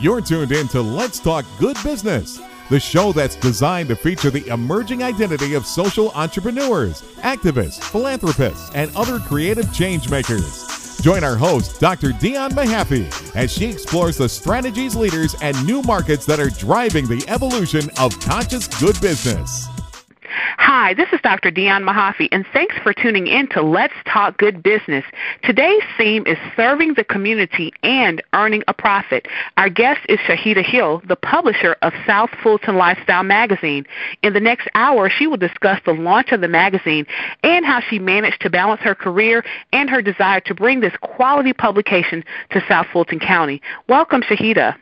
You're tuned in to Let's Talk Good Business, the show that's designed to feature the emerging identity of social entrepreneurs, activists, philanthropists, and other creative change makers. Join our host, Dr. Dion Mahaffey, as she explores the strategies, leaders, and new markets that are driving the evolution of conscious good business. Hi, this is Dr. Dion Mahaffey, and thanks for tuning in to Let's Talk Good Business. Today's theme is serving the community and earning a profit. Our guest is Shahida Hill, the publisher of South Fulton Lifestyle magazine. In the next hour, she will discuss the launch of the magazine and how she managed to balance her career and her desire to bring this quality publication to South Fulton County. Welcome, Shahida.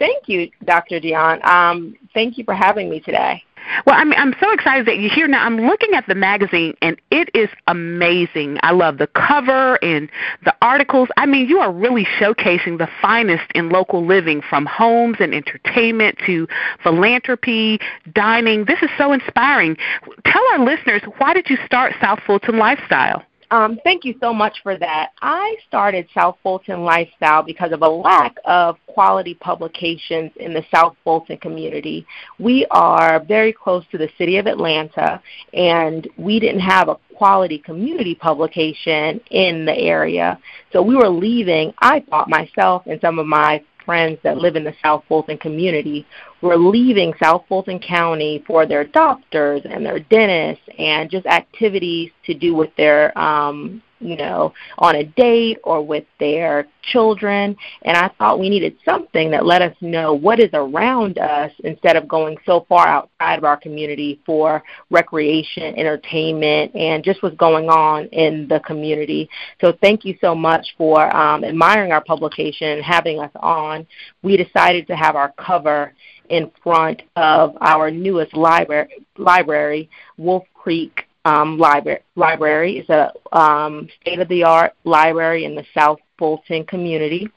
Thank you, Dr. Dion. Um, thank you for having me today. Well, I'm I'm so excited that you're here now. I'm looking at the magazine and it is amazing. I love the cover and the articles. I mean, you are really showcasing the finest in local living from homes and entertainment to philanthropy, dining. This is so inspiring. Tell our listeners, why did you start South Fulton Lifestyle? Um, thank you so much for that. I started South Fulton Lifestyle because of a lack of quality publications in the South Fulton community. We are very close to the city of Atlanta, and we didn't have a quality community publication in the area. So we were leaving, I thought myself and some of my friends that live in the South Fulton community were leaving South Fulton County for their doctors and their dentists and just activities to do with their um, you know, on a date or with their children. And I thought we needed something that let us know what is around us instead of going so far outside of our community for recreation, entertainment, and just what's going on in the community. So thank you so much for um, admiring our publication and having us on. We decided to have our cover in front of our newest library, library Wolf Creek um, library. Library is a um, state-of-the-art library in the South Fulton community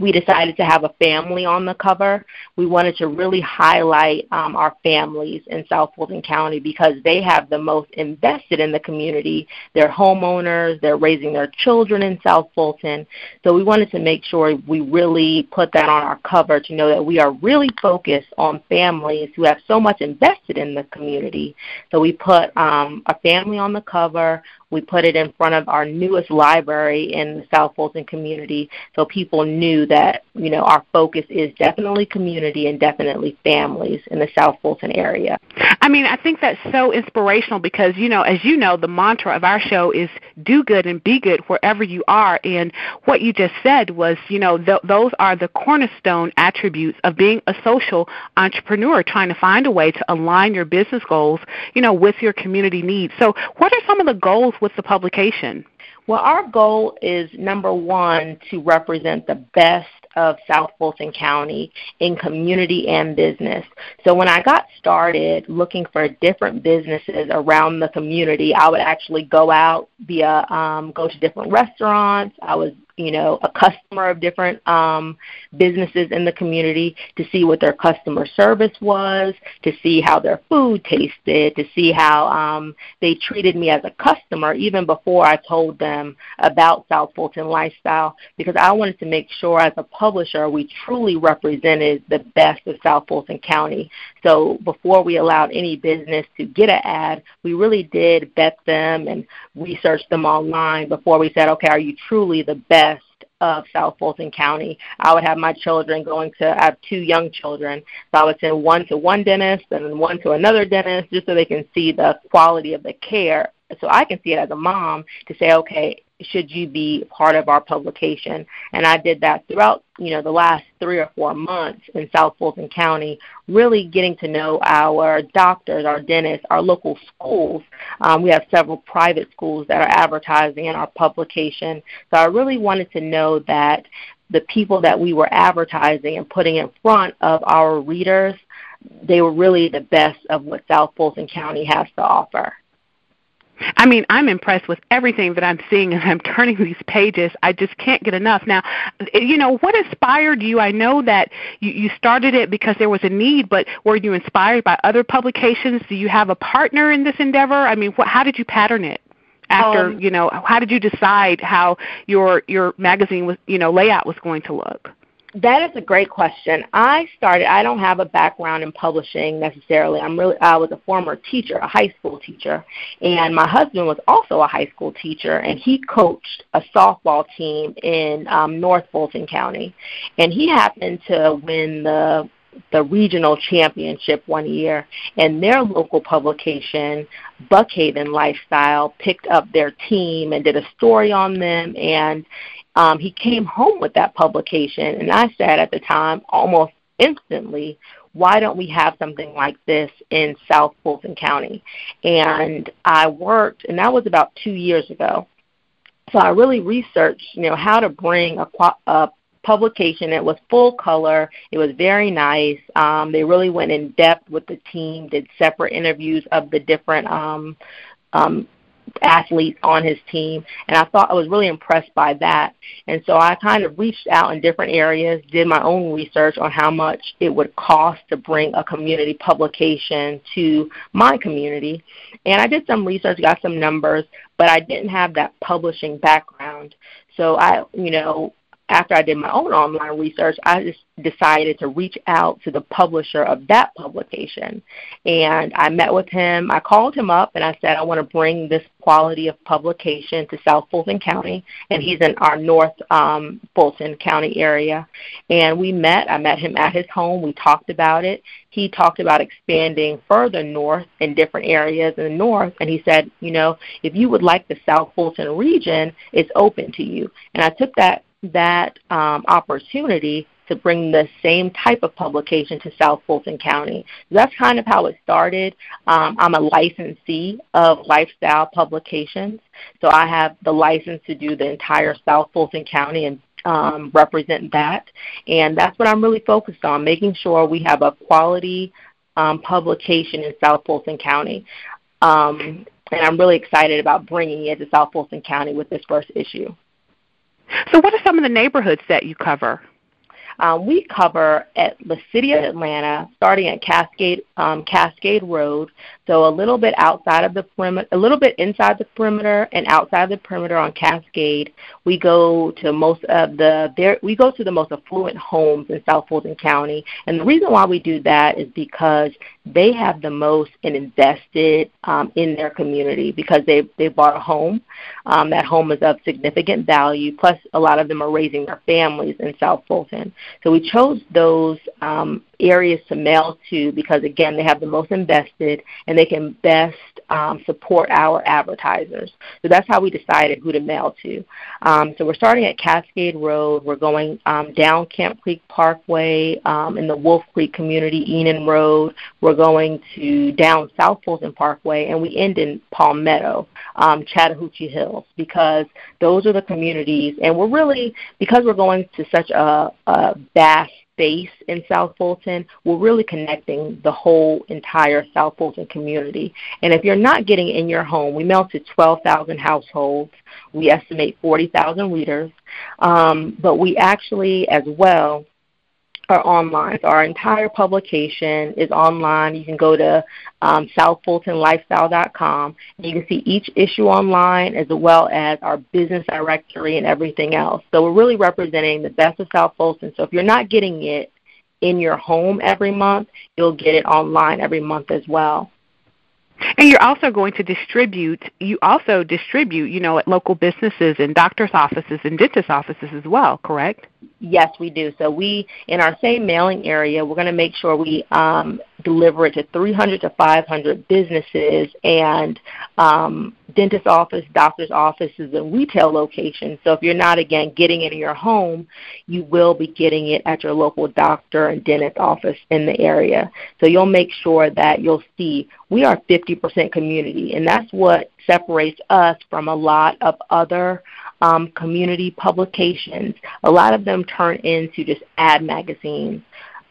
we decided to have a family on the cover. We wanted to really highlight um, our families in South Fulton County because they have the most invested in the community. They're homeowners, they're raising their children in South Fulton. So we wanted to make sure we really put that on our cover to know that we are really focused on families who have so much invested in the community. So we put um, a family on the cover. We put it in front of our newest library in the South Fulton community so people knew that, you know, our focus is definitely community and definitely families in the South Fulton area. I mean, I think that's so inspirational because, you know, as you know, the mantra of our show is do good and be good wherever you are. And what you just said was, you know, th- those are the cornerstone attributes of being a social entrepreneur, trying to find a way to align your business goals, you know, with your community needs. So, what are some of the goals with the publication? Well, our goal is number one to represent the best of South Fulton County in community and business. So when I got started looking for different businesses around the community, I would actually go out via um, go to different restaurants. I was you know, a customer of different um, businesses in the community to see what their customer service was, to see how their food tasted, to see how um, they treated me as a customer even before I told them about South Fulton Lifestyle because I wanted to make sure as a publisher we truly represented the best of South Fulton County. So before we allowed any business to get an ad, we really did vet them and research them online before we said, okay, are you truly the best of South Fulton County. I would have my children going to, I have two young children, so I would send one to one dentist and then one to another dentist just so they can see the quality of the care. So I can see it as a mom to say, okay, should you be part of our publication? And I did that throughout, you know, the last three or four months in South Fulton County, really getting to know our doctors, our dentists, our local schools. Um, we have several private schools that are advertising in our publication. So I really wanted to know that the people that we were advertising and putting in front of our readers, they were really the best of what South Fulton County has to offer. I mean, I'm impressed with everything that I'm seeing as I'm turning these pages. I just can't get enough. Now, you know, what inspired you? I know that you, you started it because there was a need, but were you inspired by other publications? Do you have a partner in this endeavor? I mean, what, how did you pattern it? After um, you know, how did you decide how your your magazine was you know layout was going to look? That is a great question. I started. I don't have a background in publishing necessarily. I'm really. I was a former teacher, a high school teacher, and my husband was also a high school teacher, and he coached a softball team in um, North Fulton County, and he happened to win the the regional championship one year, and their local publication, Buckhaven Lifestyle, picked up their team and did a story on them. And um, he came home with that publication, and I said at the time, almost instantly, why don't we have something like this in South Fulton County? And I worked, and that was about two years ago. So I really researched, you know, how to bring a, a publication. It was full color. It was very nice. Um, they really went in depth with the team, did separate interviews of the different um, um, athletes on his team, and I thought I was really impressed by that. And so I kind of reached out in different areas, did my own research on how much it would cost to bring a community publication to my community. And I did some research, got some numbers, but I didn't have that publishing background. So I, you know, after I did my own online research, I just decided to reach out to the publisher of that publication. And I met with him. I called him up and I said, I want to bring this quality of publication to South Fulton County. And he's in our North um, Fulton County area. And we met. I met him at his home. We talked about it. He talked about expanding further north in different areas in the north. And he said, you know, if you would like the South Fulton region, it's open to you. And I took that that um, opportunity to bring the same type of publication to South Fulton County. That's kind of how it started. Um, I'm a licensee of lifestyle publications, so I have the license to do the entire South Fulton County and um, represent that. And that's what I'm really focused on, making sure we have a quality um, publication in South Fulton County. Um, and I'm really excited about bringing it to South Fulton County with this first issue. So, what are some of the neighborhoods that you cover? Um, we cover at the city of Atlanta, starting at Cascade um, Cascade Road, so a little bit outside of the perimeter, a little bit inside the perimeter, and outside the perimeter on Cascade. We go to most of the there, we go to the most affluent homes in South Fulton County, and the reason why we do that is because they have the most and invested um, in their community because they they bought a home. Um, that home is of significant value. Plus, a lot of them are raising their families in South Fulton. So we chose those um, areas to mail to because again they have the most invested and they can best um, support our advertisers. So that's how we decided who to mail to. Um, so we're starting at Cascade Road. We're going um, down Camp Creek Parkway um, in the Wolf Creek community, Enon Road. We're going to down South Fulton Parkway, and we end in Palmetto, um, Chattahoochee Hills, because those are the communities. And we're really because we're going to such a, a vast base in South Fulton, we're really connecting the whole entire South Fulton community. And if you're not getting in your home, we mail to 12,000 households. We estimate 40,000 readers. Um, but we actually, as well, are online. So our entire publication is online. You can go to um, southfultonlifestyle.com and you can see each issue online as well as our business directory and everything else. So we're really representing the best of South Fulton. So if you're not getting it in your home every month, you'll get it online every month as well. And you're also going to distribute, you also distribute, you know, at local businesses and doctor's offices and dentists' offices as well, correct? Yes, we do. So we, in our same mailing area, we're going to make sure we um, deliver it to 300 to 500 businesses and um, dentist office, doctor's offices, and retail locations. So if you're not, again, getting it in your home, you will be getting it at your local doctor and dentist office in the area. So you'll make sure that you'll see we are 50% community, and that's what separates us from a lot of other um, community publications. A lot of them turn into just ad magazines.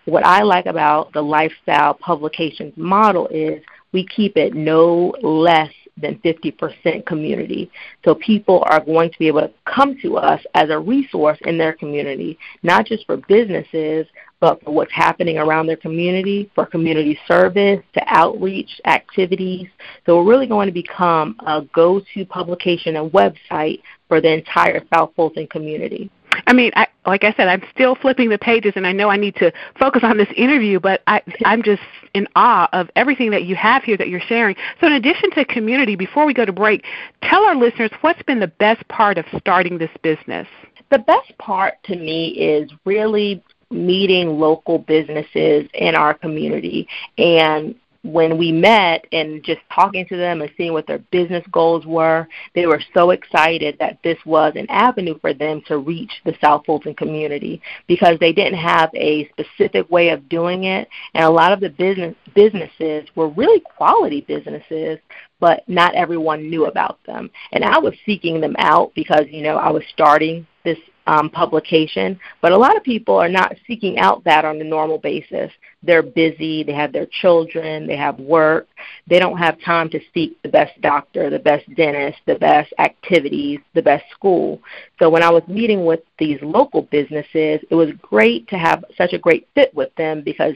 What I like about the lifestyle publications model is we keep it no less than 50% community. So people are going to be able to come to us as a resource in their community, not just for businesses, but for what's happening around their community, for community service, to outreach activities. So we're really going to become a go-to publication and website for the entire South Fulton community. I mean, I, like I said, I'm still flipping the pages, and I know I need to focus on this interview, but I, I'm just in awe of everything that you have here that you're sharing. So, in addition to community, before we go to break, tell our listeners what's been the best part of starting this business. The best part to me is really meeting local businesses in our community and when we met and just talking to them and seeing what their business goals were, they were so excited that this was an avenue for them to reach the South Fulton community because they didn't have a specific way of doing it. And a lot of the business businesses were really quality businesses, but not everyone knew about them. And I was seeking them out because, you know, I was starting this um, publication, but a lot of people are not seeking out that on a normal basis. They're busy, they have their children, they have work, they don't have time to seek the best doctor, the best dentist, the best activities, the best school. So when I was meeting with these local businesses, it was great to have such a great fit with them because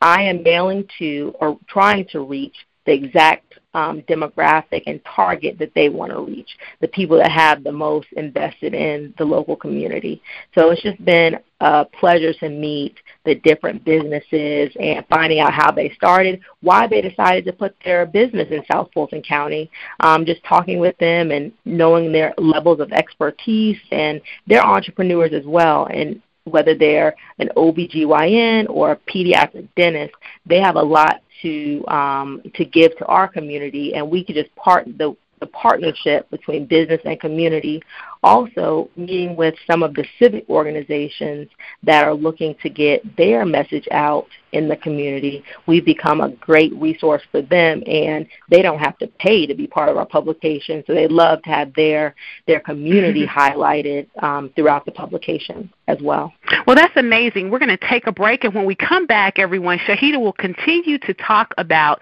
I am mailing to or trying to reach the exact um, demographic and target that they want to reach, the people that have the most invested in the local community. So it's just been a pleasure to meet the different businesses and finding out how they started, why they decided to put their business in South Fulton County, um, just talking with them and knowing their levels of expertise and they're entrepreneurs as well. And whether they're an OBGYN or a pediatric dentist, they have a lot to um, to give to our community, and we could just part the the partnership between business and community. Also, meeting with some of the civic organizations that are looking to get their message out in the community. We've become a great resource for them, and they don't have to pay to be part of our publication. So they love to have their their community highlighted um, throughout the publication as well. Well, that's amazing. We're going to take a break, and when we come back, everyone, Shahida will continue to talk about,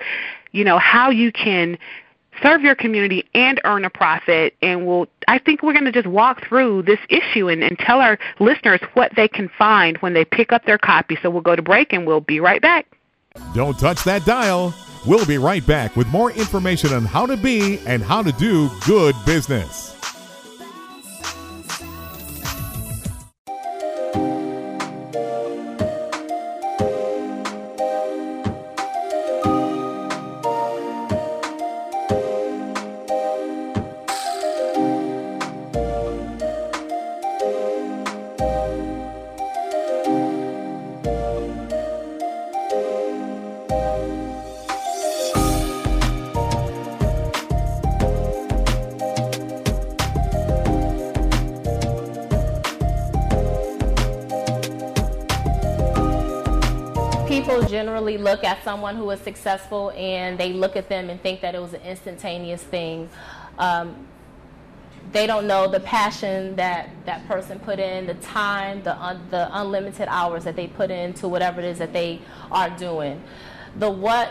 you know, how you can serve your community and earn a profit and we'll I think we're going to just walk through this issue and, and tell our listeners what they can find when they pick up their copy. So we'll go to break and we'll be right back. Don't touch that dial. We'll be right back with more information on how to be and how to do good business. Generally look at someone who is successful and they look at them and think that it was an instantaneous thing. Um, they don't know the passion that that person put in, the time, the un, the unlimited hours that they put into whatever it is that they are doing. The what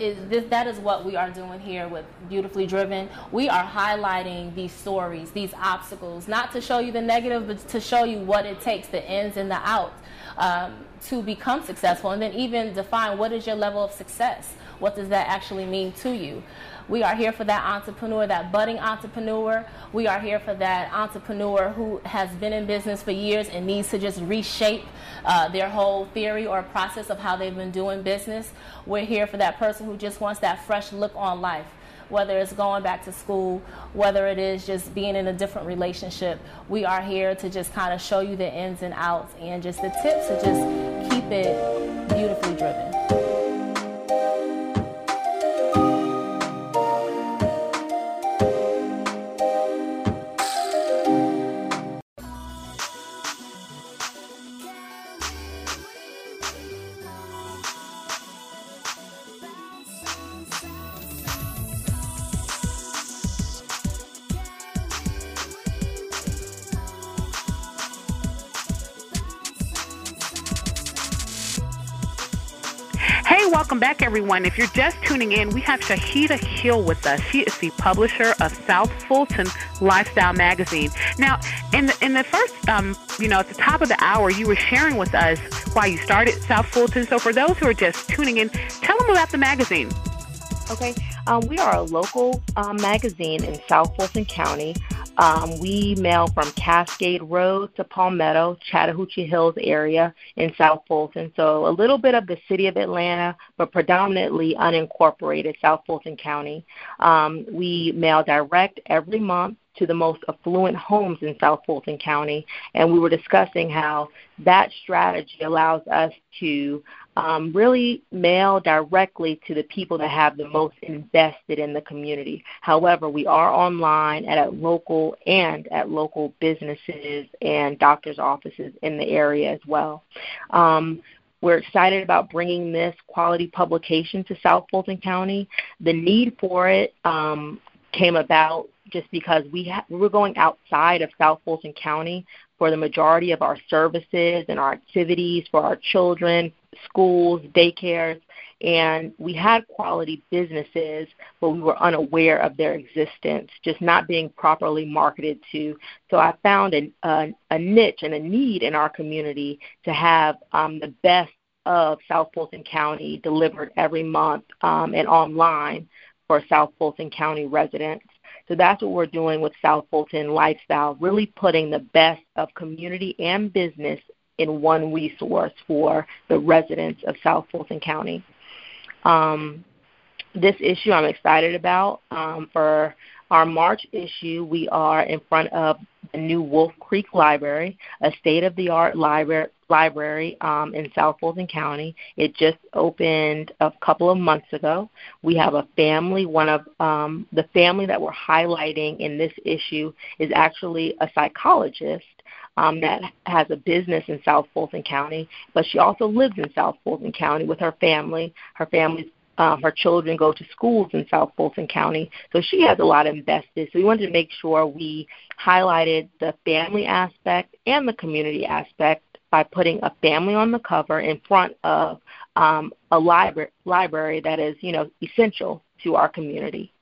is this that is what we are doing here with beautifully driven. We are highlighting these stories these obstacles not to show you the negative but to show you what it takes the ins and the outs um, to become successful and then even define what is your level of success. What does that actually mean to you we are here for that entrepreneur that budding entrepreneur we are here for that entrepreneur who has been in business for years and needs to just reshape uh, their whole theory or process of how they've been doing business we're here for that person who just wants that fresh look on life whether it's going back to school, whether it is just being in a different relationship. We are here to just kind of show you the ins and outs and just the tips to just keep it beautifully driven. Welcome back, everyone. If you're just tuning in, we have Shahida Hill with us. She is the publisher of South Fulton Lifestyle Magazine. Now, in the, in the first, um, you know, at the top of the hour, you were sharing with us why you started South Fulton. So for those who are just tuning in, tell them about the magazine. Okay. Um, we are a local um, magazine in South Fulton County. Um, we mail from Cascade Road to Palmetto, Chattahoochee Hills area in South Fulton. So a little bit of the city of Atlanta, but predominantly unincorporated South Fulton County. Um, we mail direct every month to the most affluent homes in South Fulton County, and we were discussing how that strategy allows us to um, really mail directly to the people that have the most invested in the community. However, we are online and at local and at local businesses and doctors' offices in the area as well. Um, we're excited about bringing this quality publication to South Fulton County. The need for it um, came about just because we ha- we were going outside of South Fulton County for the majority of our services and our activities for our children, schools, daycares, and we had quality businesses, but we were unaware of their existence, just not being properly marketed to. So I found a, a, a niche and a need in our community to have um, the best of South Fulton County delivered every month um, and online for South Fulton County residents. So that's what we're doing with South Fulton Lifestyle, really putting the best of community and business in one resource for the residents of South Fulton County. Um, this issue I'm excited about. Um, for our March issue, we are in front of the new Wolf Creek Library, a state of the art library, library um, in South Fulton County. It just opened a couple of months ago. We have a family. One of um, the family that we're highlighting in this issue is actually a psychologist um, that has a business in South Fulton County, but she also lives in South Fulton County with her family. Her family's um, her children go to schools in South Fulton County, so she has a lot invested. So we wanted to make sure we highlighted the family aspect and the community aspect by putting a family on the cover in front of um, a library, library that is, you know, essential to our community.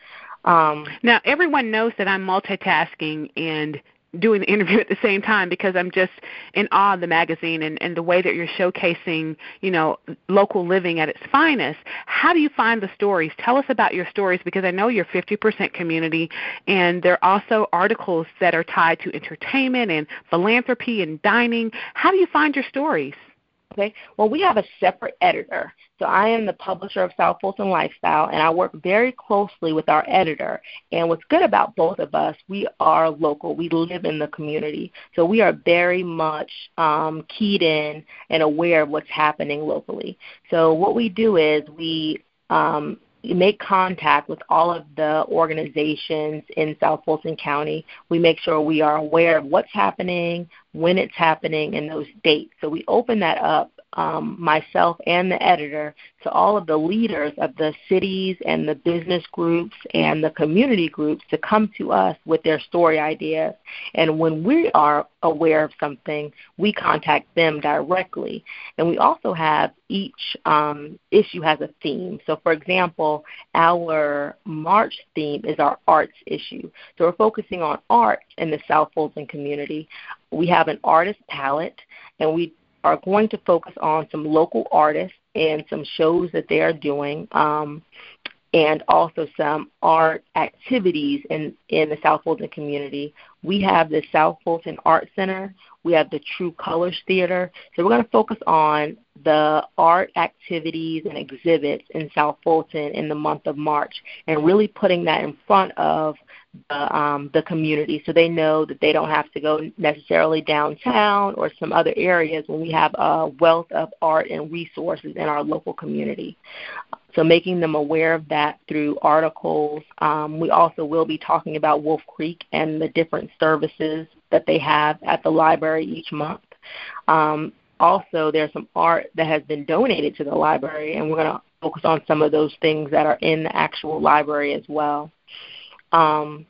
Um, now, everyone knows that I'm multitasking and doing the interview at the same time because I'm just in awe of the magazine and, and the way that you're showcasing, you know, local living at its finest. How do you find the stories? Tell us about your stories because I know you're 50% community and there are also articles that are tied to entertainment and philanthropy and dining. How do you find your stories? Okay. Well, we have a separate editor. So I am the publisher of South Fulton Lifestyle, and I work very closely with our editor. And what's good about both of us, we are local. We live in the community. So we are very much um, keyed in and aware of what's happening locally. So what we do is we um, make contact with all of the organizations in South Fulton County. We make sure we are aware of what's happening, when it's happening, and those dates. So we open that up um, myself and the editor to all of the leaders of the cities and the business groups and the community groups to come to us with their story ideas. And when we are aware of something, we contact them directly. And we also have each um, issue has a theme. So, for example, our March theme is our arts issue. So, we're focusing on art in the South Fulton community. We have an artist palette, and we are going to focus on some local artists and some shows that they are doing, um, and also some art activities in, in the South Fulton community. We have the South Fulton Art Center. We have the True Colors Theater. So we're going to focus on the art activities and exhibits in South Fulton in the month of March and really putting that in front of the, um, the community so they know that they don't have to go necessarily downtown or some other areas when we have a wealth of art and resources in our local community. So making them aware of that through articles. Um, we also will be talking about Wolf Creek and the different services that they have at the library each month. Um, also, there's some art that has been donated to the library, and we're going to focus on some of those things that are in the actual library as well. Um,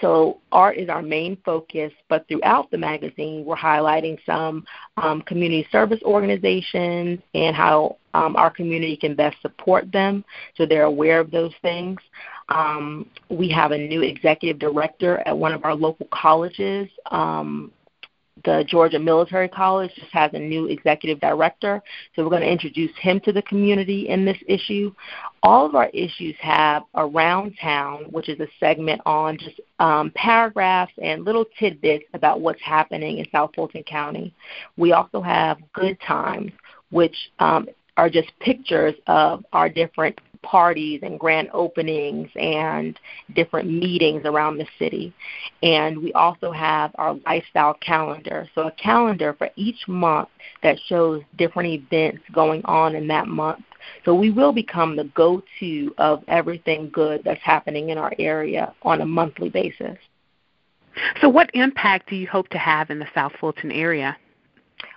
so art is our main focus, but throughout the magazine, we're highlighting some um, community service organizations and how um, our community can best support them, so they're aware of those things. Um, we have a new executive director at one of our local colleges um, the Georgia Military College just has a new executive director, so we're going to introduce him to the community in this issue. All of our issues have Around Town, which is a segment on just um, paragraphs and little tidbits about what's happening in South Fulton County. We also have Good Times, which um, are just pictures of our different parties and grand openings and different meetings around the city. And we also have our lifestyle calendar. So, a calendar for each month that shows different events going on in that month. So, we will become the go to of everything good that's happening in our area on a monthly basis. So, what impact do you hope to have in the South Fulton area?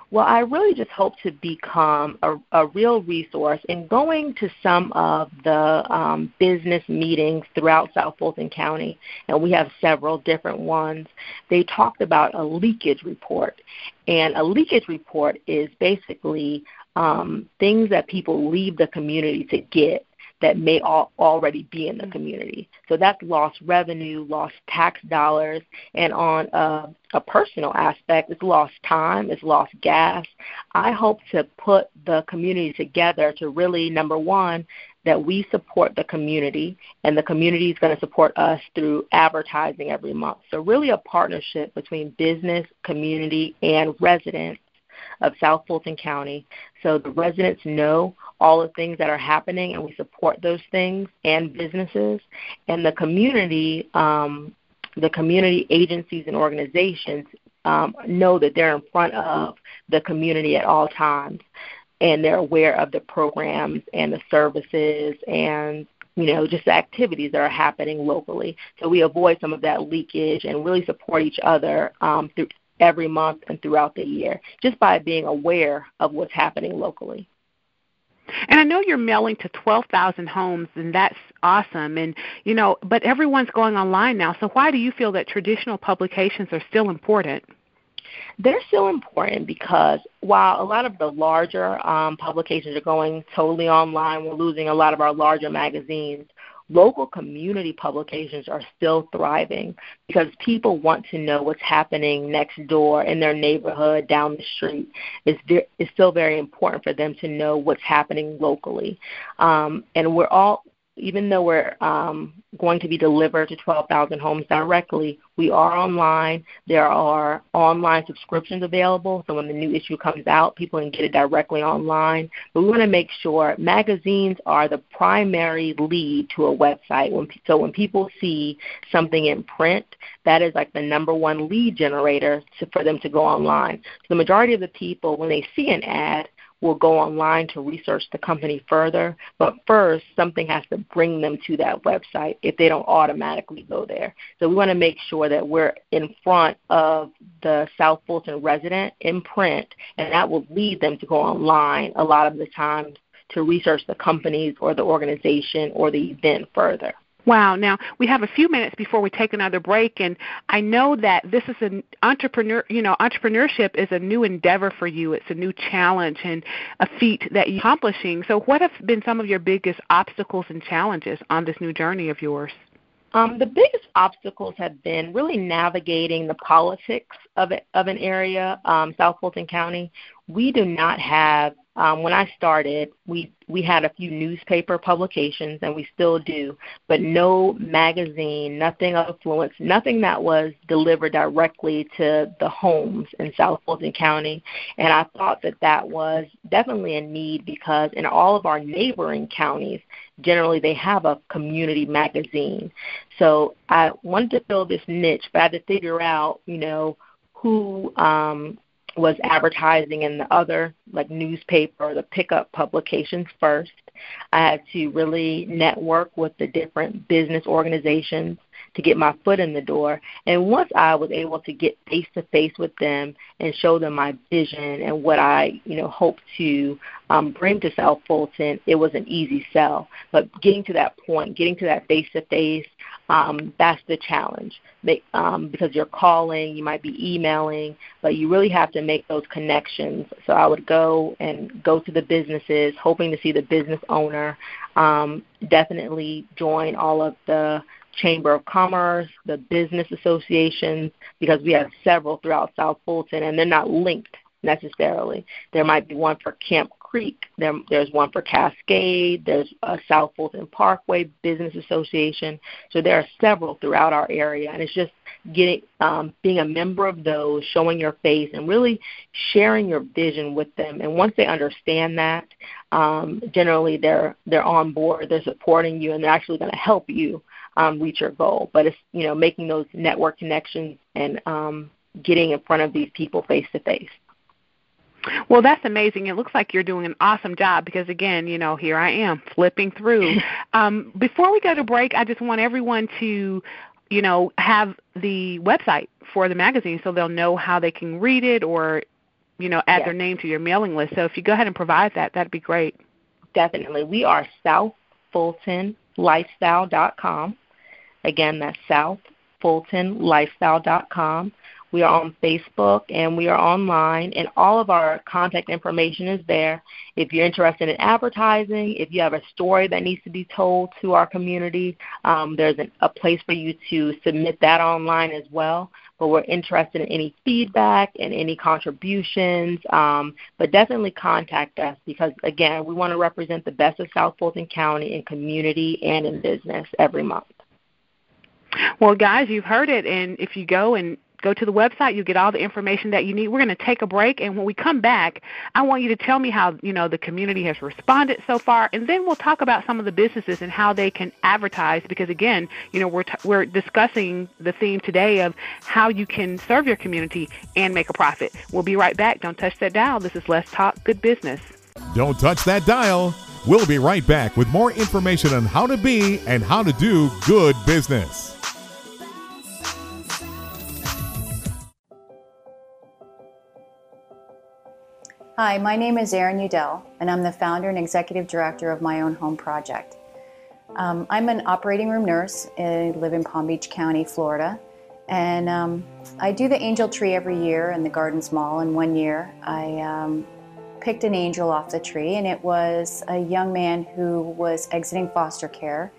Well, I really just hope to become a, a real resource in going to some of the um, business meetings throughout South Fulton County, and we have several different ones. They talked about a leakage report, and a leakage report is basically um, things that people leave the community to get that may al- already be in the mm-hmm. community. So that's lost revenue, lost tax dollars, and on a, a personal aspect, it's lost time, it's lost gas. I hope to put the community together to really, number one, that we support the community and the community is going to support us through advertising every month. So, really, a partnership between business, community, and residents of South Fulton County so the residents know all the things that are happening and we support those things and businesses and the community um, the community agencies and organizations um, know that they're in front of the community at all times and they're aware of the programs and the services and you know, just the activities that are happening locally. So we avoid some of that leakage and really support each other um, through every month and throughout the year, just by being aware of what's happening locally. And I know you're mailing to 12,000 homes, and that's awesome. And, you know, but everyone's going online now. So why do you feel that traditional publications are still important? They're still important because while a lot of the larger um, publications are going totally online, we're losing a lot of our larger magazines local community publications are still thriving because people want to know what's happening next door in their neighborhood, down the street. It's, it's still very important for them to know what's happening locally. Um, and we're all even though we're um, going to be delivered to 12,000 homes directly, we are online. There are online subscriptions available, so when the new issue comes out, people can get it directly online. But we want to make sure magazines are the primary lead to a website. When, so when people see something in print, that is like the number one lead generator to, for them to go online. So the majority of the people, when they see an ad, will go online to research the company further. But first, something has to bring them to that website if they don't automatically go there. So we want to make sure that we're in front of the South Fulton resident in print, and that will lead them to go online a lot of the times to research the companies or the organization or the event further. Wow. Now we have a few minutes before we take another break, and I know that this is an entrepreneur. You know, entrepreneurship is a new endeavor for you. It's a new challenge and a feat that you're accomplishing. So, what have been some of your biggest obstacles and challenges on this new journey of yours? Um, the biggest obstacles have been really navigating the politics of it, of an area, um, South Fulton County. We do not have um, when I started, we we had a few newspaper publications, and we still do, but no magazine, nothing of influence, nothing that was delivered directly to the homes in South Fulton County. And I thought that that was definitely a need because in all of our neighboring counties, generally they have a community magazine. So I wanted to fill this niche, but I had to figure out, you know, who um, was advertising in the other like newspaper or the pickup publications first. I had to really network with the different business organizations to get my foot in the door. And once I was able to get face to face with them and show them my vision and what I, you know, hope to um, bring to South Fulton, it was an easy sell. But getting to that point, getting to that face to face, um, that's the challenge. Um, because you're calling, you might be emailing, but you really have to make those connections. So I would go and go to the businesses, hoping to see the business owner. Um, definitely join all of the Chamber of Commerce, the business associations, because we have several throughout South Fulton, and they're not linked necessarily. There might be one for Camp Creek. There, there's one for Cascade. There's a South Fulton Parkway Business Association. So there are several throughout our area, and it's just getting um, being a member of those, showing your face, and really sharing your vision with them. And once they understand that, um, generally they're they're on board. They're supporting you, and they're actually going to help you um, reach your goal. But it's you know making those network connections and um, getting in front of these people face to face. Well, that's amazing. It looks like you're doing an awesome job because, again, you know, here I am flipping through. um, before we go to break, I just want everyone to, you know, have the website for the magazine so they'll know how they can read it or, you know, add yes. their name to your mailing list. So if you go ahead and provide that, that'd be great. Definitely. We are southfultonlifestyle.com. Again, that's southfultonlifestyle.com. We are on Facebook and we are online, and all of our contact information is there. If you're interested in advertising, if you have a story that needs to be told to our community, um, there's an, a place for you to submit that online as well. But we're interested in any feedback and any contributions. Um, but definitely contact us because, again, we want to represent the best of South Fulton County in community and in business every month. Well, guys, you've heard it, and if you go and go to the website. You'll get all the information that you need. We're going to take a break, and when we come back, I want you to tell me how you know the community has responded so far, and then we'll talk about some of the businesses and how they can advertise. Because again, you know, we're t- we're discussing the theme today of how you can serve your community and make a profit. We'll be right back. Don't touch that dial. This is Let's Talk Good Business. Don't touch that dial. We'll be right back with more information on how to be and how to do good business. Hi, my name is Erin Udell, and I'm the founder and executive director of My Own Home Project. Um, I'm an operating room nurse. I live in Palm Beach County, Florida, and um, I do the angel tree every year in the Gardens Mall. And one year, I um, picked an angel off the tree, and it was a young man who was exiting foster care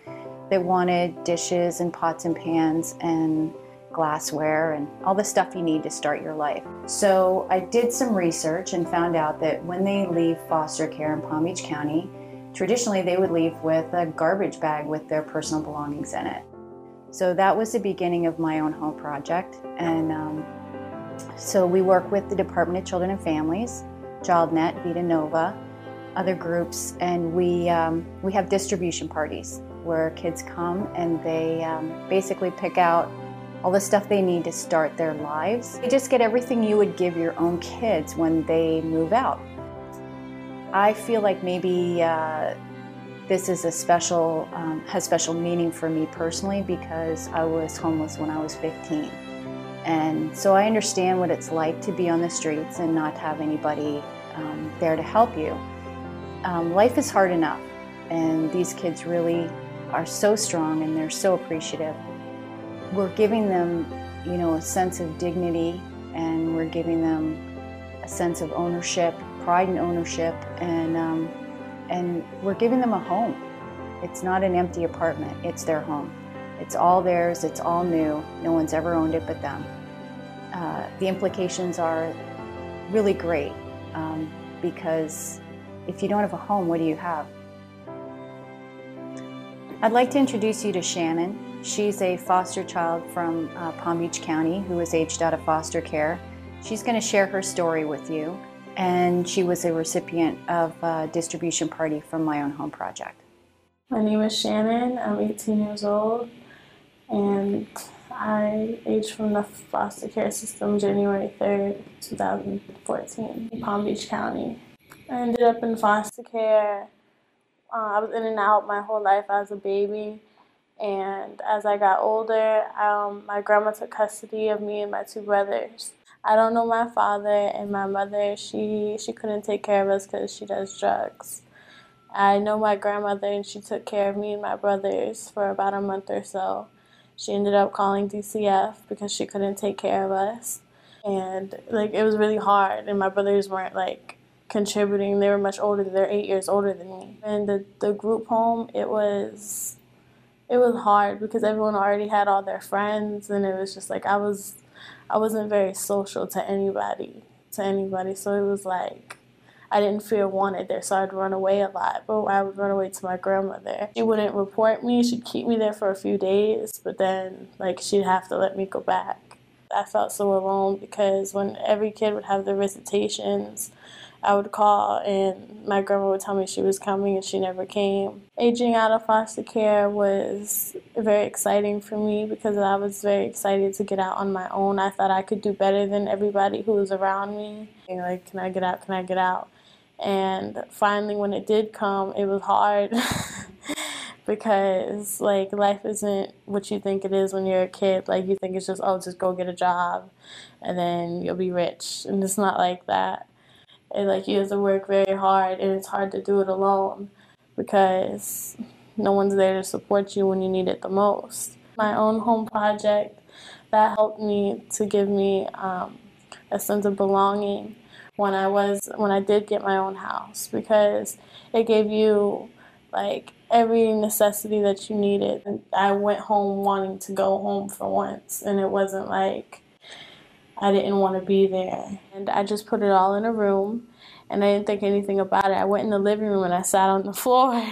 that wanted dishes and pots and pans and glassware, and all the stuff you need to start your life. So I did some research and found out that when they leave foster care in Palm Beach County, traditionally they would leave with a garbage bag with their personal belongings in it. So that was the beginning of my own home project. And um, so we work with the Department of Children and Families, ChildNet, Vita Nova, other groups, and we, um, we have distribution parties where kids come and they um, basically pick out all the stuff they need to start their lives. They just get everything you would give your own kids when they move out. I feel like maybe uh, this is a special, um, has special meaning for me personally because I was homeless when I was 15. And so I understand what it's like to be on the streets and not have anybody um, there to help you. Um, life is hard enough, and these kids really are so strong and they're so appreciative we're giving them, you know, a sense of dignity and we're giving them a sense of ownership, pride in ownership, and um, and we're giving them a home. It's not an empty apartment; it's their home. It's all theirs. It's all new. No one's ever owned it but them. Uh, the implications are really great um, because if you don't have a home, what do you have? I'd like to introduce you to Shannon. She's a foster child from uh, Palm Beach County who was aged out of foster care. She's going to share her story with you, and she was a recipient of a distribution party from My Own Home Project. My name is Shannon. I'm 18 years old, and I aged from the foster care system January 3rd, 2014, in Palm Beach County. I ended up in foster care. Uh, I was in and out my whole life as a baby. And as I got older, um, my grandma took custody of me and my two brothers. I don't know my father and my mother. She she couldn't take care of us because she does drugs. I know my grandmother and she took care of me and my brothers for about a month or so. She ended up calling DCF because she couldn't take care of us. And like it was really hard and my brothers weren't like contributing. They were much older. They're eight years older than me. And the, the group home, it was it was hard because everyone already had all their friends and it was just like I was I wasn't very social to anybody to anybody. So it was like I didn't feel wanted there. So I'd run away a lot but I would run away to my grandmother. She wouldn't report me. She'd keep me there for a few days but then like she'd have to let me go back. I felt so alone because when every kid would have their visitations I would call and my grandma would tell me she was coming and she never came. Aging out of foster care was very exciting for me because I was very excited to get out on my own. I thought I could do better than everybody who was around me. Like, can I get out? Can I get out? And finally, when it did come, it was hard. because like life isn't what you think it is when you're a kid. Like you think it's just oh just go get a job and then you'll be rich. And it's not like that and like you have to work very hard and it's hard to do it alone because no one's there to support you when you need it the most. My own home project that helped me to give me um, a sense of belonging when i was when i did get my own house because it gave you like every necessity that you needed. And i went home wanting to go home for once and it wasn't like I didn't want to be there. And I just put it all in a room and I didn't think anything about it. I went in the living room and I sat on the floor.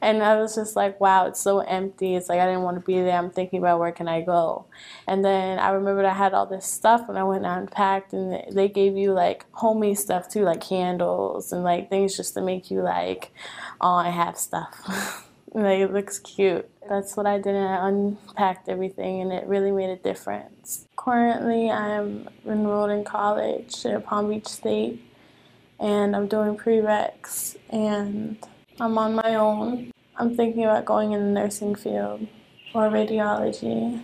and I was just like, wow, it's so empty. It's like I didn't want to be there. I'm thinking about where can I go. And then I remembered I had all this stuff and I went and unpacked and they gave you like homey stuff too, like candles and like things just to make you like, oh, I have stuff. like it looks cute. That's what I did and I unpacked everything and it really made a difference. Currently I'm enrolled in college at Palm Beach State and I'm doing prereqs and I'm on my own. I'm thinking about going in the nursing field or radiology.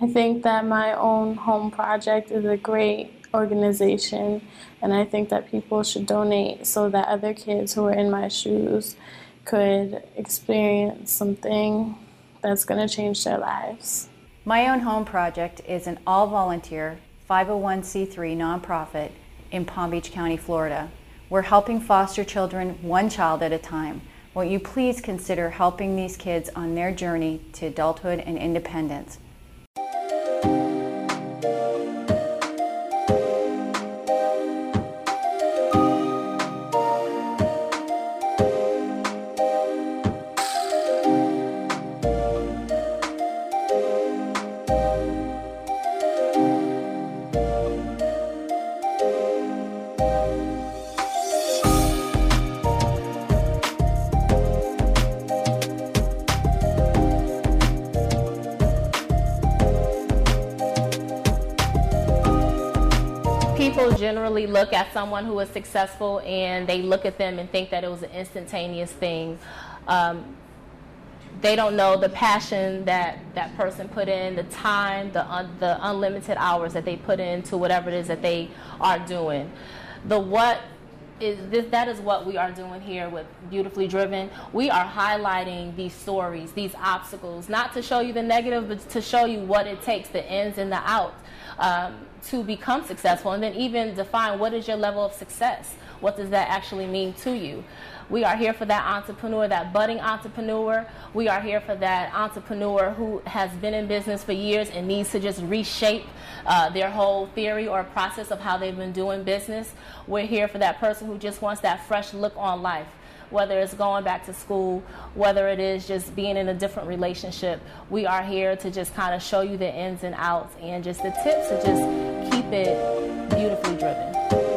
I think that my own home project is a great organization and I think that people should donate so that other kids who are in my shoes could experience something that's going to change their lives. My Own Home Project is an all volunteer 501c3 nonprofit in Palm Beach County, Florida. We're helping foster children one child at a time. Won't you please consider helping these kids on their journey to adulthood and independence? Generally look at someone who is successful and they look at them and think that it was an instantaneous thing. Um, they don't know the passion that that person put in, the time, the un, the unlimited hours that they put into whatever it is that they are doing. The what is this that is what we are doing here with beautifully driven we are highlighting these stories these obstacles not to show you the negative but to show you what it takes the ins and the outs um, to become successful and then even define what is your level of success what does that actually mean to you we are here for that entrepreneur, that budding entrepreneur. We are here for that entrepreneur who has been in business for years and needs to just reshape uh, their whole theory or process of how they've been doing business. We're here for that person who just wants that fresh look on life whether it's going back to school, whether it is just being in a different relationship. We are here to just kind of show you the ins and outs and just the tips to just it beautifully driven.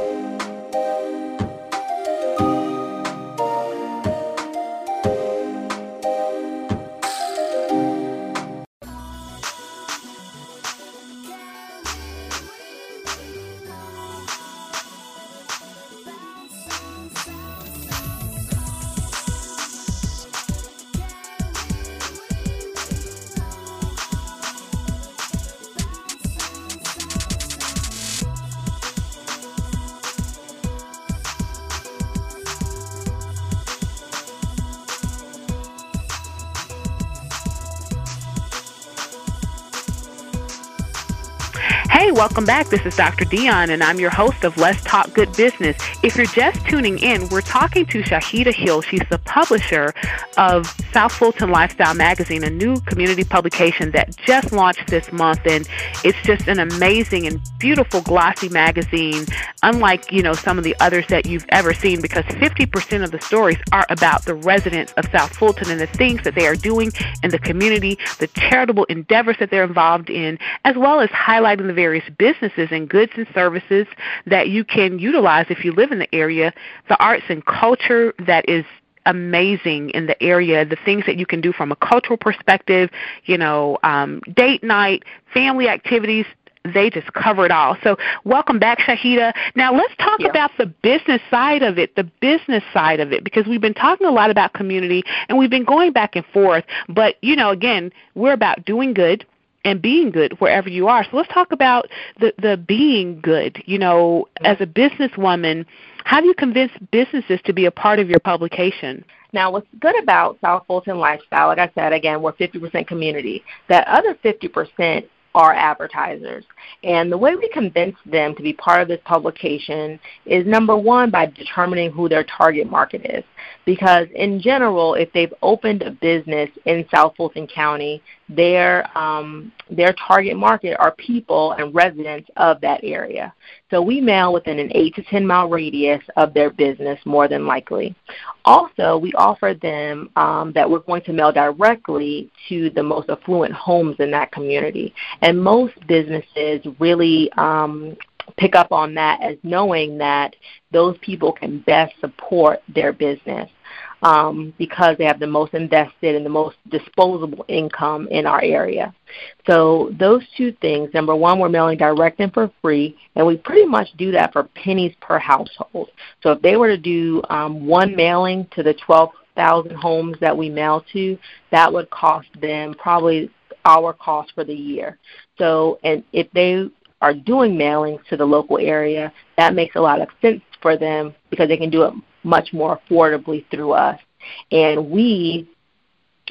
Welcome back. This is Dr. Dion, and I'm your host of Let's Talk Good Business. If you're just tuning in, we're talking to Shahida Hill. She's the publisher of South Fulton Lifestyle Magazine, a new community publication that just launched this month, and it's just an amazing and beautiful glossy magazine, unlike you know some of the others that you've ever seen, because 50% of the stories are about the residents of South Fulton and the things that they are doing in the community, the charitable endeavors that they're involved in, as well as highlighting the various businesses and goods and services that you can utilize if you live in the area, the arts and culture that is amazing in the area. The things that you can do from a cultural perspective, you know, um, date night, family activities, they just cover it all. So welcome back, Shahida. Now let's talk yeah. about the business side of it, the business side of it, because we've been talking a lot about community and we've been going back and forth. But you know, again, we're about doing good and being good wherever you are. So let's talk about the the being good. You know, as a businesswoman, how do you convince businesses to be a part of your publication? Now, what's good about South Fulton Lifestyle, like I said, again, we're 50% community. That other 50% are advertisers. And the way we convince them to be part of this publication is number one, by determining who their target market is. Because in general, if they've opened a business in South Fulton County, their um, their target market are people and residents of that area. So we mail within an 8 to 10 mile radius of their business more than likely. Also, we offer them um, that we're going to mail directly to the most affluent homes in that community. And most businesses really um, pick up on that as knowing that those people can best support their business um, because they have the most invested and the most disposable income in our area. So those two things, number one, we're mailing direct and for free, and we pretty much do that for pennies per household. So if they were to do um, one mailing to the 12,000 homes that we mail to, that would cost them probably our cost for the year. So, and if they are doing mailings to the local area, that makes a lot of sense for them because they can do it much more affordably through us. And we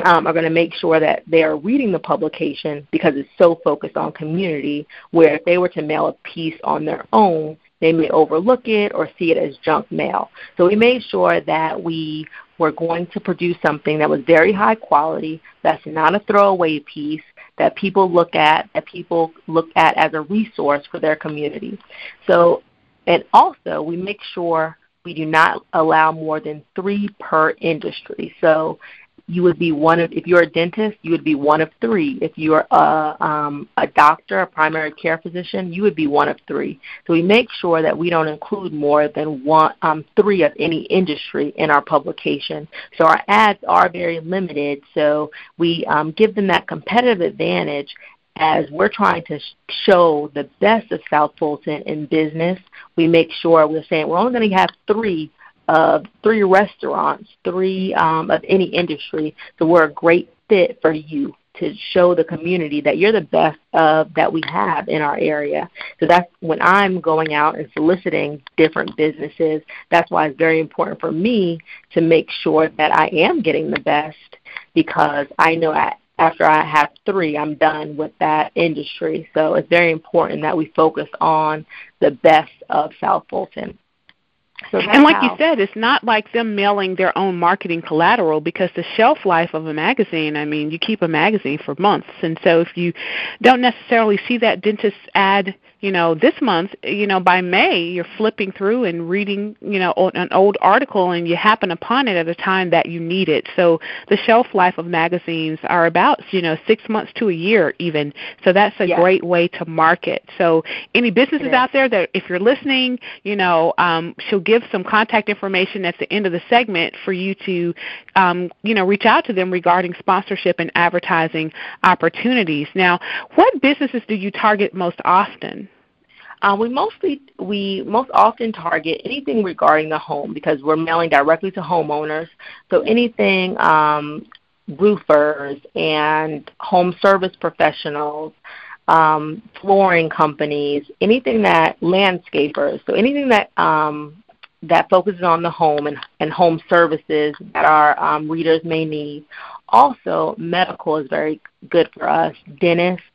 um, are going to make sure that they are reading the publication because it's so focused on community, where if they were to mail a piece on their own, they may overlook it or see it as junk mail. So we made sure that we were going to produce something that was very high quality, that's not a throwaway piece, that people look at, that people look at as a resource for their community. So, and also we make sure we do not allow more than three per industry. So you would be one of if you're a dentist you would be one of three. If you're a um, a doctor a primary care physician you would be one of three. So we make sure that we don't include more than one um, three of any industry in our publication. So our ads are very limited. So we um, give them that competitive advantage as we're trying to show the best of South Fulton in business, we make sure we're saying we're only going to have three of three restaurants, three um, of any industry. So we're a great fit for you to show the community that you're the best of that we have in our area. So that's when I'm going out and soliciting different businesses. That's why it's very important for me to make sure that I am getting the best because I know I, after I have three, I'm done with that industry. So it's very important that we focus on the best of South Fulton. So and like how, you said, it's not like them mailing their own marketing collateral because the shelf life of a magazine, I mean, you keep a magazine for months. And so if you don't necessarily see that dentist ad you know, this month, you know, by May, you're flipping through and reading, you know, an old article and you happen upon it at a time that you need it. So the shelf life of magazines are about, you know, six months to a year even. So that's a great way to market. So any businesses out there that if you're listening, you know, um, she'll give some contact information at the end of the segment for you to, um, you know, reach out to them regarding sponsorship and advertising opportunities. Now, what businesses do you target most often? Uh, we mostly we most often target anything regarding the home because we're mailing directly to homeowners. So anything um, roofers and home service professionals, um, flooring companies, anything that landscapers. So anything that um, that focuses on the home and, and home services that our um, readers may need. Also, medical is very good for us. Dentists,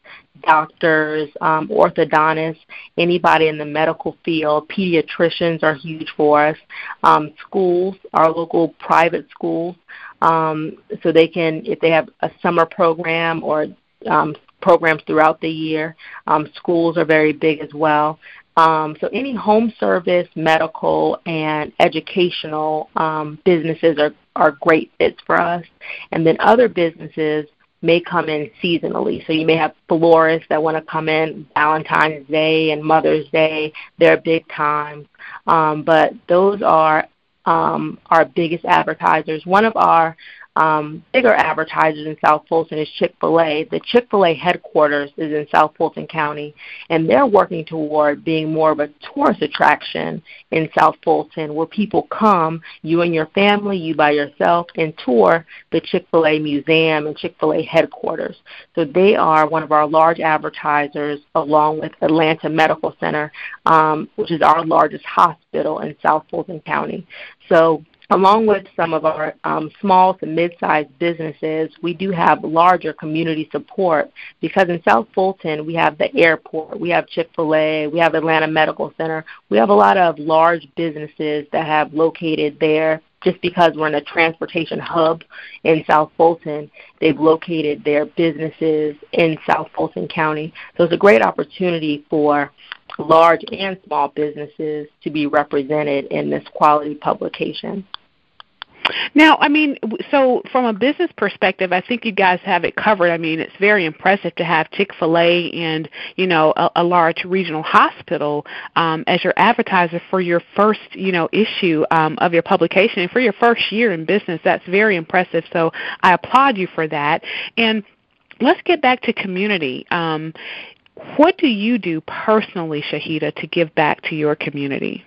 doctors, um, orthodontists, anybody in the medical field. Pediatricians are huge for us. Um, schools, our local private schools, um, so they can, if they have a summer program or um, programs throughout the year, um, schools are very big as well. Um, so any home service, medical, and educational um, businesses are, are great fits for us. And then other businesses may come in seasonally. So you may have florists that want to come in Valentine's Day and Mother's Day. They're big times. Um, but those are um, our biggest advertisers. One of our um, bigger advertisers in South Fulton is Chick fil A. The Chick fil A headquarters is in South Fulton County, and they're working toward being more of a tourist attraction in South Fulton where people come, you and your family, you by yourself, and tour the Chick fil A museum and Chick fil A headquarters. So they are one of our large advertisers along with Atlanta Medical Center, um, which is our largest hospital in South Fulton County. So Along with some of our um, small to mid-sized businesses, we do have larger community support because in South Fulton we have the airport, we have Chick-fil-A, we have Atlanta Medical Center. We have a lot of large businesses that have located there just because we're in a transportation hub in South Fulton, they've located their businesses in South Fulton County. So it's a great opportunity for large and small businesses to be represented in this quality publication. Now, I mean, so from a business perspective, I think you guys have it covered. I mean, it's very impressive to have Chick Fil A and you know a, a large regional hospital um, as your advertiser for your first you know issue um, of your publication and for your first year in business. That's very impressive. So I applaud you for that. And let's get back to community. Um, what do you do personally, Shahida, to give back to your community?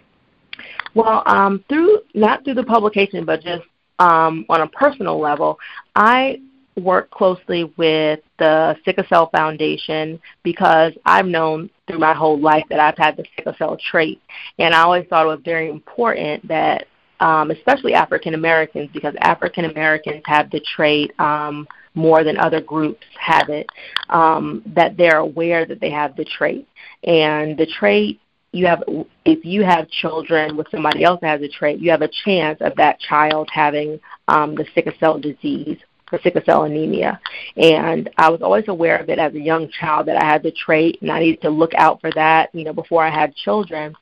Well, um, through not through the publication, but just um, on a personal level, I work closely with the Sickle Cell Foundation because I've known through my whole life that I've had the sickle cell trait, and I always thought it was very important that, um, especially African Americans, because African Americans have the trait. Um, more than other groups have it, um, that they're aware that they have the trait. And the trait you have if you have children with somebody else that has a trait, you have a chance of that child having um, the sickle cell disease or sickle cell anemia. And I was always aware of it as a young child that I had the trait and I needed to look out for that, you know, before I had children.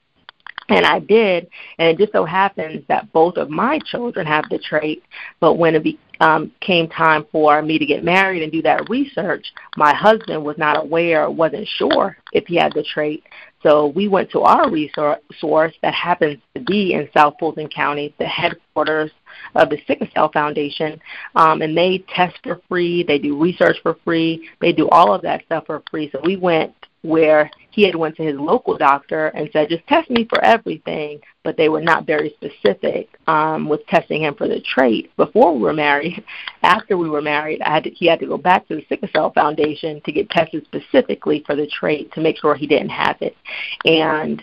And I did, and it just so happens that both of my children have the trait. But when it be, um, came time for me to get married and do that research, my husband was not aware, wasn't sure if he had the trait. So we went to our resource that happens to be in South Fulton County, the headquarters of the Sickle Cell Foundation, um, and they test for free, they do research for free, they do all of that stuff for free. So we went where he had went to his local doctor and said, just test me for everything, but they were not very specific um, with testing him for the trait before we were married. After we were married, I had to, he had to go back to the Sickle Cell Foundation to get tested specifically for the trait to make sure he didn't have it. And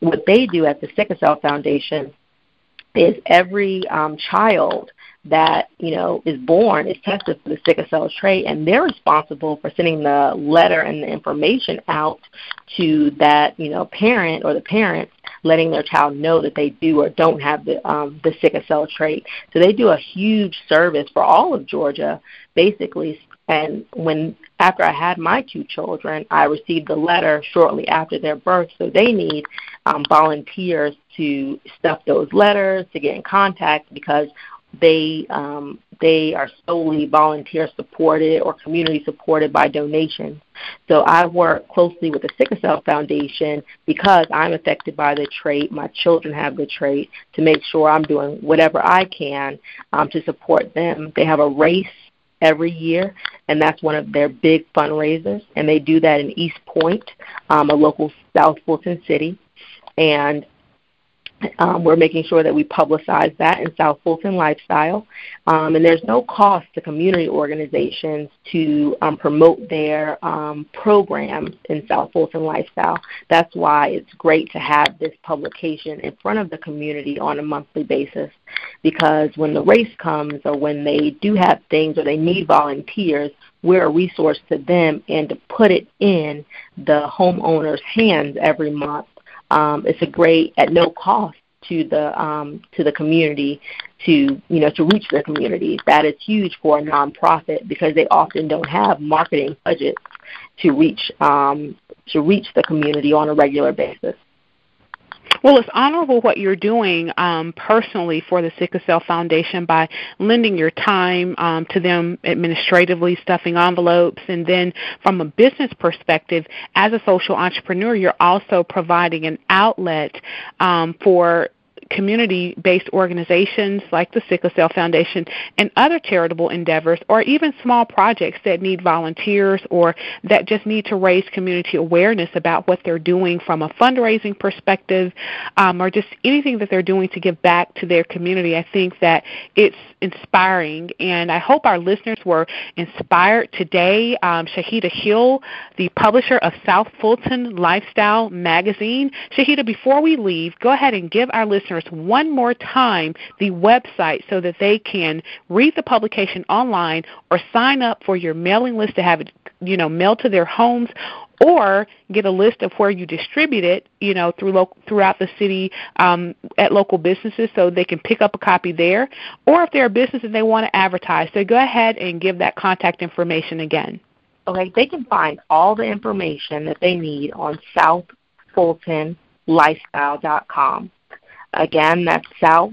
what they do at the Sickle Cell Foundation is every um, child that you know is born is tested for the sickle cell trait, and they're responsible for sending the letter and the information out to that you know parent or the parents, letting their child know that they do or don't have the um, the sickle cell trait. So they do a huge service for all of Georgia, basically. And when after I had my two children, I received the letter shortly after their birth. So they need um, volunteers to stuff those letters, to get in contact, because they um, they are solely volunteer supported or community supported by donations. So I work closely with the Sickle Cell Foundation because I'm affected by the trait. My children have the trait to make sure I'm doing whatever I can um, to support them. They have a race every year, and that's one of their big fundraisers. And they do that in East Point, um, a local South Fulton city. And um, we're making sure that we publicize that in South Fulton Lifestyle. Um, and there's no cost to community organizations to um, promote their um, programs in South Fulton Lifestyle. That's why it's great to have this publication in front of the community on a monthly basis because when the race comes or when they do have things or they need volunteers, we're a resource to them and to put it in the homeowner's hands every month. Um, it's a great at no cost to the um, to the community to you know to reach the community. That is huge for a nonprofit because they often don't have marketing budgets to reach um, to reach the community on a regular basis. Well, it's honorable what you're doing um, personally for the Sickle Cell Foundation by lending your time um, to them administratively, stuffing envelopes, and then from a business perspective, as a social entrepreneur, you're also providing an outlet um, for community based organizations like the Sickle Cell Foundation and other charitable endeavors, or even small projects that need volunteers or that just need to raise community awareness about what they're doing from a fundraising perspective um, or just anything that they're doing to give back to their community. I think that it's inspiring, and I hope our listeners were inspired today. Um, Shahida Hill, the publisher of South Fulton Lifestyle Magazine. Shahida, before we leave, go ahead and give our listeners listeners one more time the website so that they can read the publication online or sign up for your mailing list to have it you know mailed to their homes or get a list of where you distribute it, you know, through lo- throughout the city um, at local businesses, so they can pick up a copy there. Or if they're a business and they want to advertise, so go ahead and give that contact information again. Okay, they can find all the information that they need on SouthFultonLifestyle.com. Again, that's South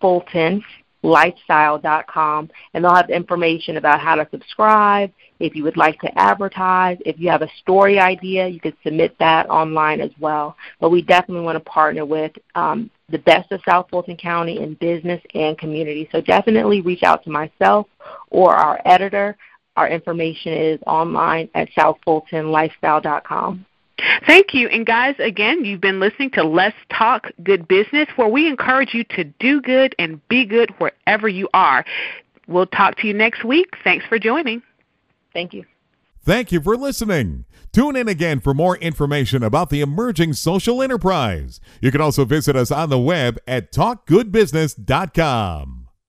Fulton lifestyle.com and they'll have information about how to subscribe if you would like to advertise if you have a story idea you can submit that online as well. But we definitely want to partner with um, the best of south fulton county in business and community. So definitely reach out to myself or our editor. Our information is online at southfultonlifestyle.com Thank you. And guys, again, you've been listening to Let's Talk Good Business, where we encourage you to do good and be good wherever you are. We'll talk to you next week. Thanks for joining. Thank you. Thank you for listening. Tune in again for more information about the emerging social enterprise. You can also visit us on the web at talkgoodbusiness.com.